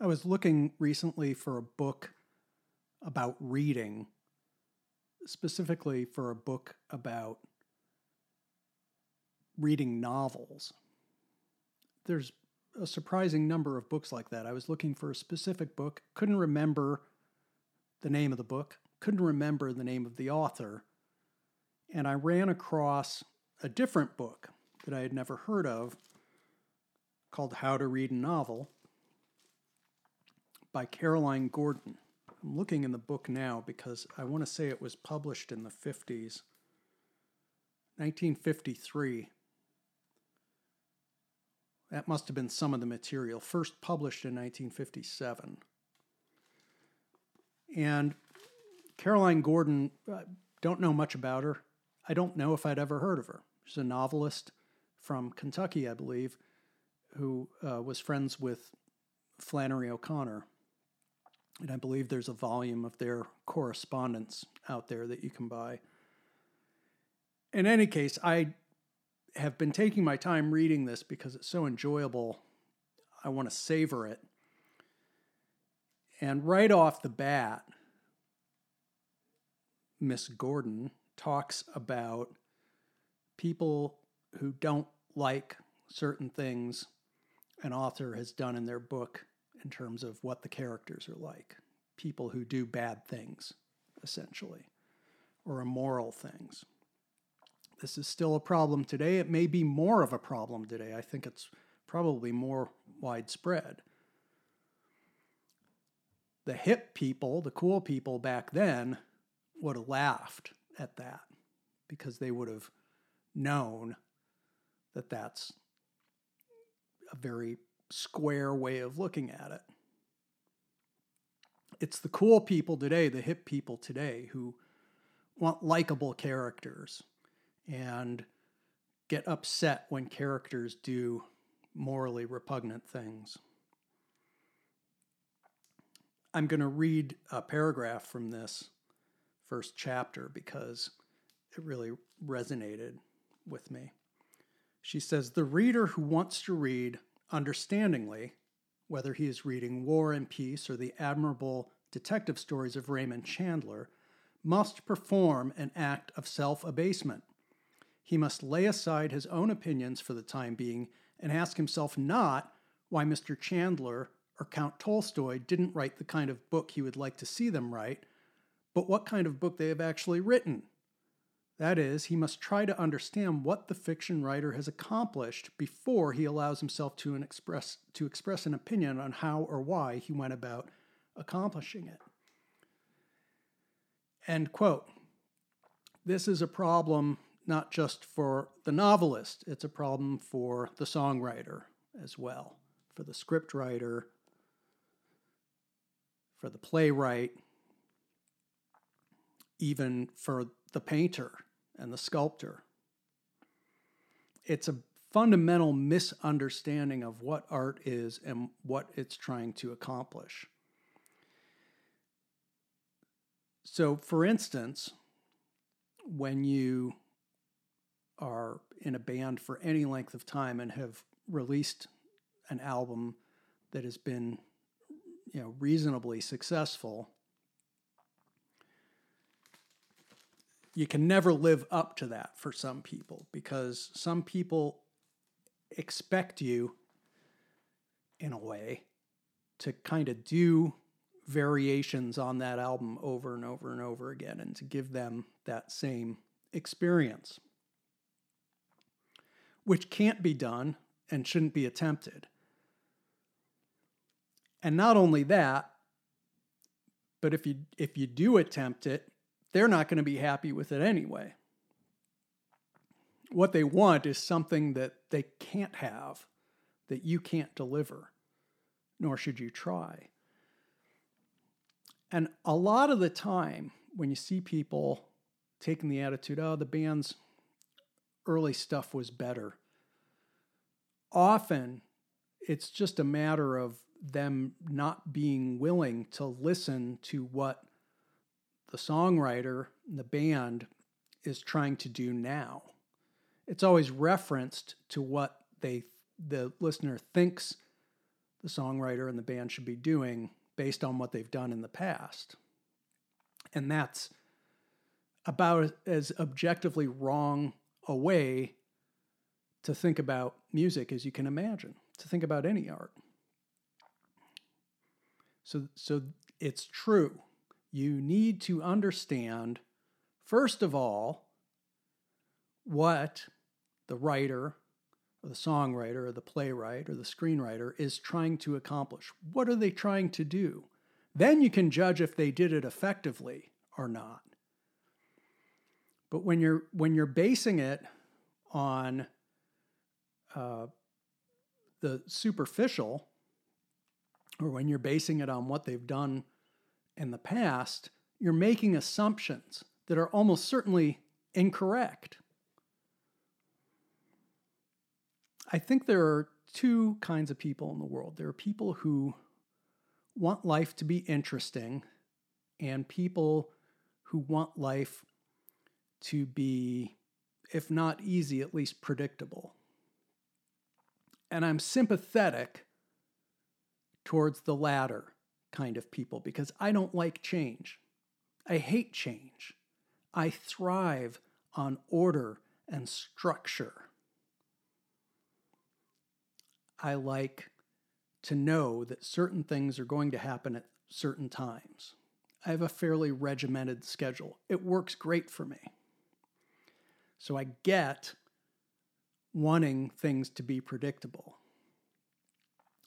I was looking recently for a book about reading, specifically for a book about reading novels. There's a surprising number of books like that. I was looking for a specific book, couldn't remember the name of the book, couldn't remember the name of the author, and I ran across a different book that I had never heard of called How to Read a Novel by Caroline Gordon. I'm looking in the book now because I want to say it was published in the 50s, 1953. That must have been some of the material, first published in 1957. And Caroline Gordon, I don't know much about her. I don't know if I'd ever heard of her. She's a novelist from Kentucky, I believe, who uh, was friends with Flannery O'Connor. And I believe there's a volume of their correspondence out there that you can buy. In any case, I have been taking my time reading this because it's so enjoyable. I want to savor it. And right off the bat, Miss Gordon talks about people who don't like certain things an author has done in their book in terms of what the characters are like. People who do bad things, essentially, or immoral things. This is still a problem today. It may be more of a problem today. I think it's probably more widespread. The hip people, the cool people back then, would have laughed at that because they would have known that that's a very square way of looking at it. It's the cool people today, the hip people today, who want likable characters and get upset when characters do morally repugnant things. I'm going to read a paragraph from this first chapter because it really resonated with me. She says, The reader who wants to read understandingly, whether he is reading War and Peace or the admirable detective stories of Raymond Chandler, must perform an act of self abasement. He must lay aside his own opinions for the time being and ask himself not why Mr. Chandler or Count Tolstoy didn't write the kind of book he would like to see them write, but what kind of book they have actually written. That is, he must try to understand what the fiction writer has accomplished before he allows himself to, express, to express an opinion on how or why he went about accomplishing it. End quote. This is a problem not just for the novelist, it's a problem for the songwriter as well, for the scriptwriter, for the playwright, even for the painter and the sculptor. It's a fundamental misunderstanding of what art is and what it's trying to accomplish. So, for instance, when you are in a band for any length of time and have released an album that has been you know reasonably successful you can never live up to that for some people because some people expect you in a way to kind of do variations on that album over and over and over again and to give them that same experience which can't be done and shouldn't be attempted. And not only that but if you if you do attempt it they're not going to be happy with it anyway. What they want is something that they can't have, that you can't deliver, nor should you try. And a lot of the time, when you see people taking the attitude, oh, the band's early stuff was better, often it's just a matter of them not being willing to listen to what the songwriter and the band is trying to do now. It's always referenced to what they the listener thinks the songwriter and the band should be doing based on what they've done in the past. And that's about as objectively wrong a way to think about music as you can imagine, to think about any art. So, so it's true. You need to understand, first of all, what the writer or the songwriter or the playwright or the screenwriter is trying to accomplish. What are they trying to do? Then you can judge if they did it effectively or not. But when you're when you're basing it on uh, the superficial, or when you're basing it on what they've done in the past, you're making assumptions that are almost certainly incorrect. I think there are two kinds of people in the world. There are people who want life to be interesting, and people who want life to be, if not easy, at least predictable. And I'm sympathetic towards the latter kind of people because I don't like change. I hate change. I thrive on order and structure. I like to know that certain things are going to happen at certain times. I have a fairly regimented schedule. It works great for me. So I get wanting things to be predictable.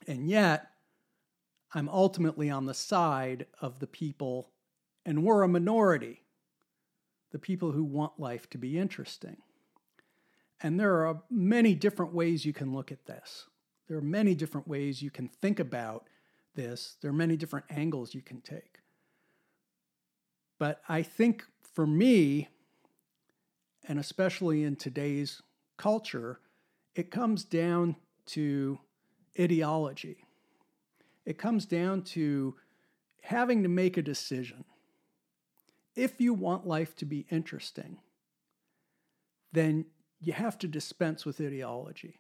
And yet, I'm ultimately on the side of the people, and we're a minority, the people who want life to be interesting. And there are many different ways you can look at this. There are many different ways you can think about this. There are many different angles you can take. But I think for me, and especially in today's culture, it comes down to ideology. It comes down to having to make a decision. If you want life to be interesting, then you have to dispense with ideology.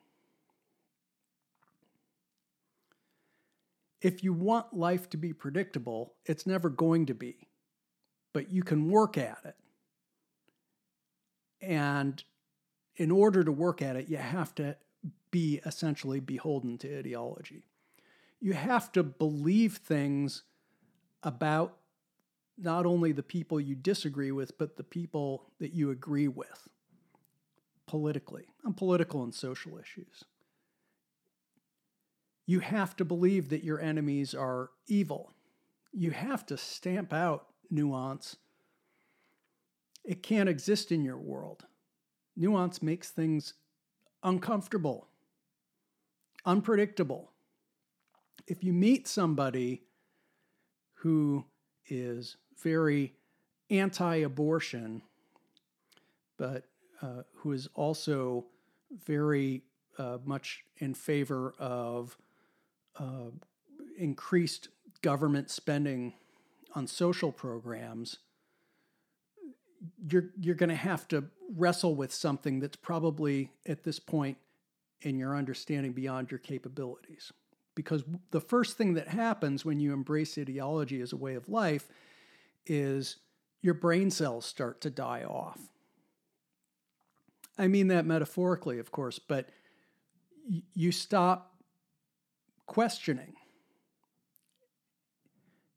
if you want life to be predictable, it's never going to be, but you can work at it. And in order to work at it, you have to be essentially beholden to ideology. You have to believe things about not only the people you disagree with, but the people that you agree with politically on political and social issues you have to believe that your enemies are evil. You have to stamp out nuance. It can't exist in your world. Nuance makes things uncomfortable, unpredictable. If you meet somebody who is very anti abortion, but uh, who is also very uh, much in favor of uh, increased government spending on social programs, you're you're going to have to wrestle with something that's probably at this point in your understanding beyond your capabilities. Because the first thing that happens when you embrace ideology as a way of life is your brain cells start to die off. I mean that metaphorically, of course, but you stop questioning.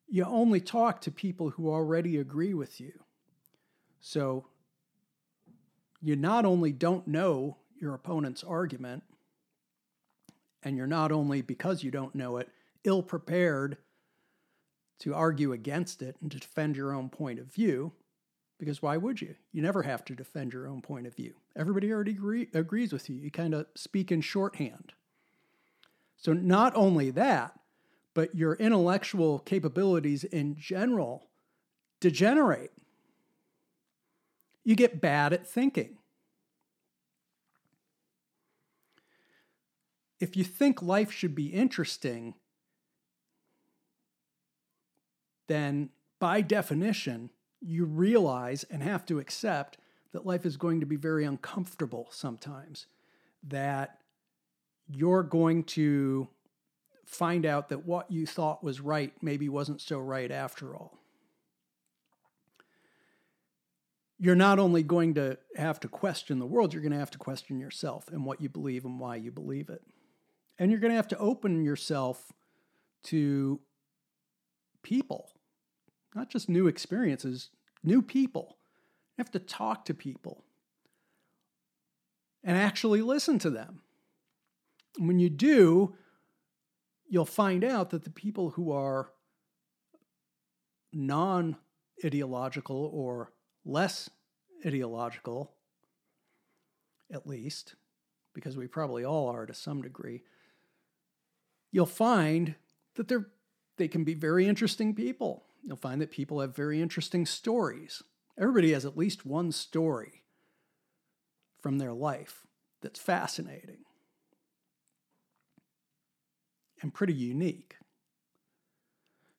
You only talk to people who already agree with you. So you not only don't know your opponent's argument, and you're not only, because you don't know it, ill prepared to argue against it and to defend your own point of view, because why would you? You never have to defend your own point of view. Everybody already agree, agrees with you. You kind of speak in shorthand. So, not only that, but your intellectual capabilities in general degenerate. You get bad at thinking. If you think life should be interesting, then by definition, you realize and have to accept that life is going to be very uncomfortable sometimes, that you're going to find out that what you thought was right maybe wasn't so right after all. You're not only going to have to question the world, you're going to have to question yourself and what you believe and why you believe it. And you're going to have to open yourself to people, not just new experiences, new people. You have to talk to people and actually listen to them. And when you do, you'll find out that the people who are non ideological or less ideological, at least, because we probably all are to some degree, you'll find that they're they can be very interesting people. You'll find that people have very interesting stories. Everybody has at least one story from their life that's fascinating and pretty unique.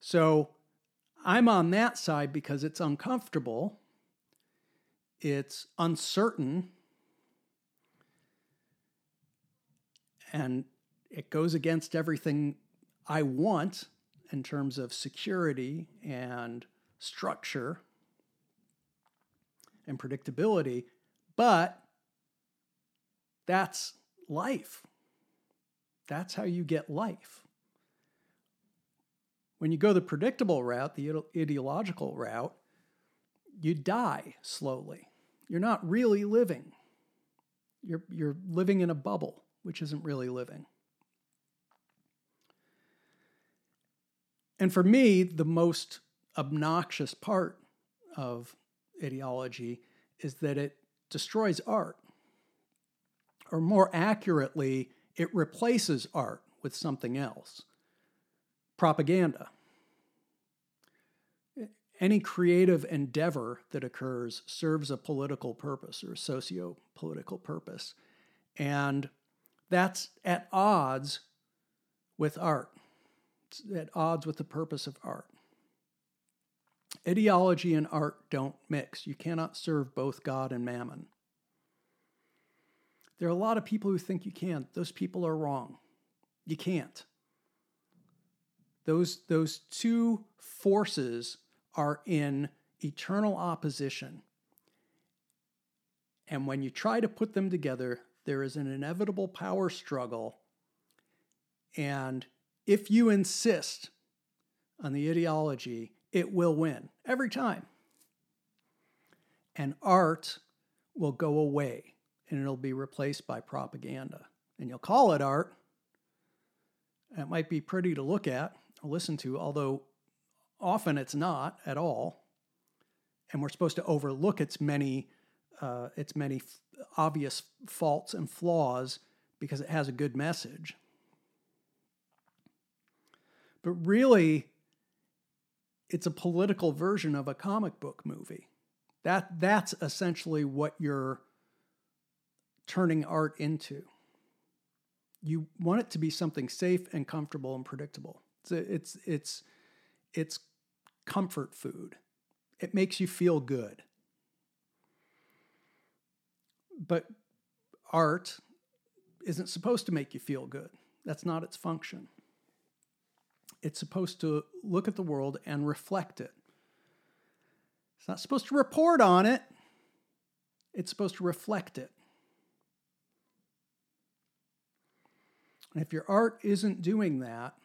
So I'm on that side because it's uncomfortable, it's uncertain, and it goes against everything I want in terms of security and structure and predictability, but that's life. That's how you get life. When you go the predictable route, the ideological route, you die slowly. You're not really living. You're, you're living in a bubble, which isn't really living. And for me, the most obnoxious part of ideology is that it destroys art. Or more accurately, it replaces art with something else propaganda. Any creative endeavor that occurs serves a political purpose or a socio political purpose. And that's at odds with art, at odds with the purpose of art. Ideology and art don't mix. You cannot serve both God and mammon. There are a lot of people who think you can. Those people are wrong. You can't. Those, those two forces are in eternal opposition. And when you try to put them together, there is an inevitable power struggle. And if you insist on the ideology, it will win every time. And art will go away and it'll be replaced by propaganda. And you'll call it art. It might be pretty to look at or listen to, although often it's not at all. And we're supposed to overlook its many, uh, its many f- obvious faults and flaws because it has a good message. But really, it's a political version of a comic book movie. That that's essentially what you're turning art into. You want it to be something safe and comfortable and predictable. It's it's it's, it's comfort food. It makes you feel good. But art isn't supposed to make you feel good. That's not its function. It's supposed to look at the world and reflect it. It's not supposed to report on it, it's supposed to reflect it. And if your art isn't doing that,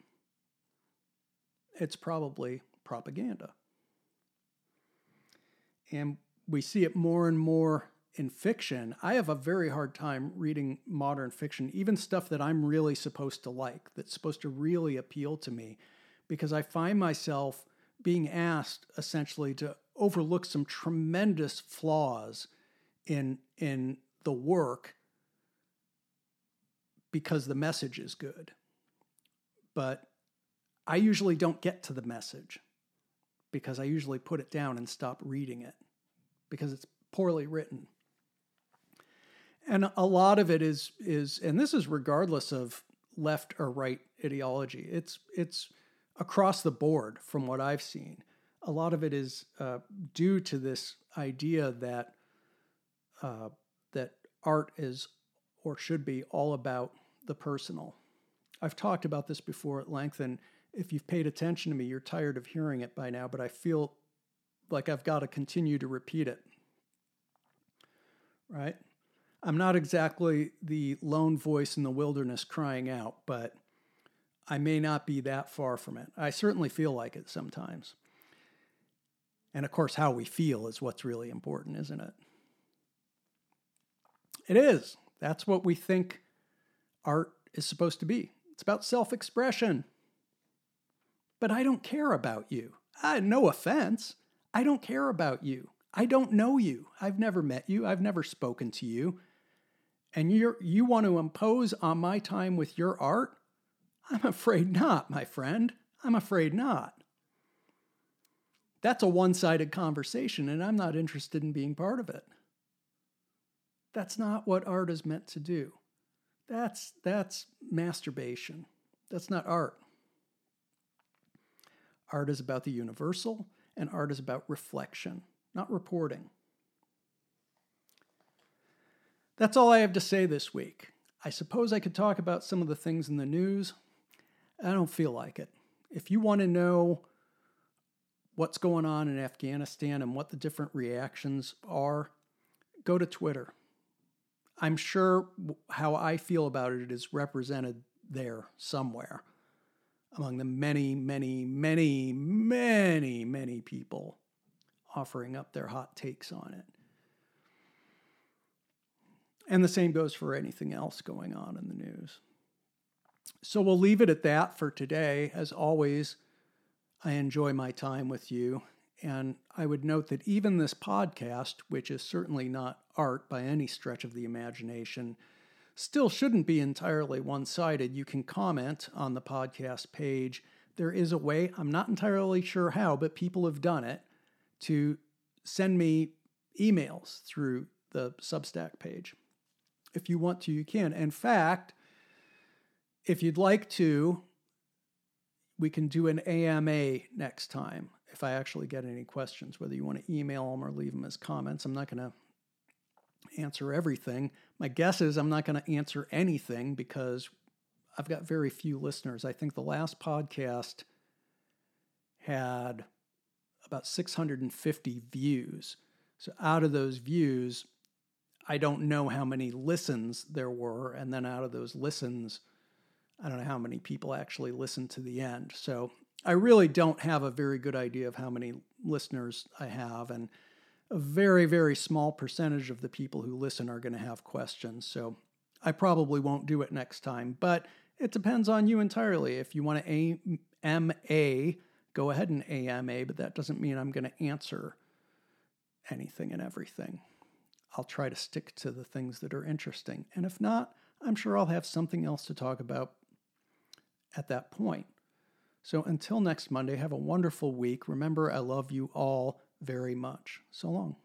it's probably propaganda. And we see it more and more in fiction. I have a very hard time reading modern fiction, even stuff that I'm really supposed to like, that's supposed to really appeal to me, because I find myself being asked essentially to overlook some tremendous flaws in in the work because the message is good. But I usually don't get to the message because I usually put it down and stop reading it because it's poorly written. And a lot of it is is and this is regardless of left or right ideology. It's it's across the board from what I've seen. A lot of it is uh, due to this idea that uh, that art is or should be all about the personal. I've talked about this before at length, and if you've paid attention to me, you're tired of hearing it by now, but I feel like I've got to continue to repeat it. Right? I'm not exactly the lone voice in the wilderness crying out, but I may not be that far from it. I certainly feel like it sometimes. And of course, how we feel is what's really important, isn't it? It is. That's what we think art is supposed to be. It's about self expression. But I don't care about you. I, no offense. I don't care about you. I don't know you. I've never met you. I've never spoken to you. And you you want to impose on my time with your art? I'm afraid not, my friend. I'm afraid not. That's a one sided conversation, and I'm not interested in being part of it. That's not what art is meant to do. That's, that's masturbation. That's not art. Art is about the universal, and art is about reflection, not reporting. That's all I have to say this week. I suppose I could talk about some of the things in the news. I don't feel like it. If you want to know what's going on in Afghanistan and what the different reactions are, go to Twitter. I'm sure how I feel about it is represented there somewhere among the many, many, many, many, many people offering up their hot takes on it. And the same goes for anything else going on in the news. So we'll leave it at that for today. As always, I enjoy my time with you and I would note that even this podcast, which is certainly not art by any stretch of the imagination, still shouldn't be entirely one sided. You can comment on the podcast page. There is a way, I'm not entirely sure how, but people have done it to send me emails through the Substack page. If you want to, you can. In fact, if you'd like to, we can do an AMA next time if I actually get any questions, whether you want to email them or leave them as comments. I'm not going to answer everything. My guess is I'm not going to answer anything because I've got very few listeners. I think the last podcast had about 650 views. So out of those views, I don't know how many listens there were. And then out of those listens, I don't know how many people actually listened to the end. So I really don't have a very good idea of how many listeners I have, and a very, very small percentage of the people who listen are going to have questions. So I probably won't do it next time, but it depends on you entirely. If you want to AMA, go ahead and AMA, but that doesn't mean I'm going to answer anything and everything. I'll try to stick to the things that are interesting. And if not, I'm sure I'll have something else to talk about at that point. So until next Monday, have a wonderful week. Remember, I love you all very much. So long.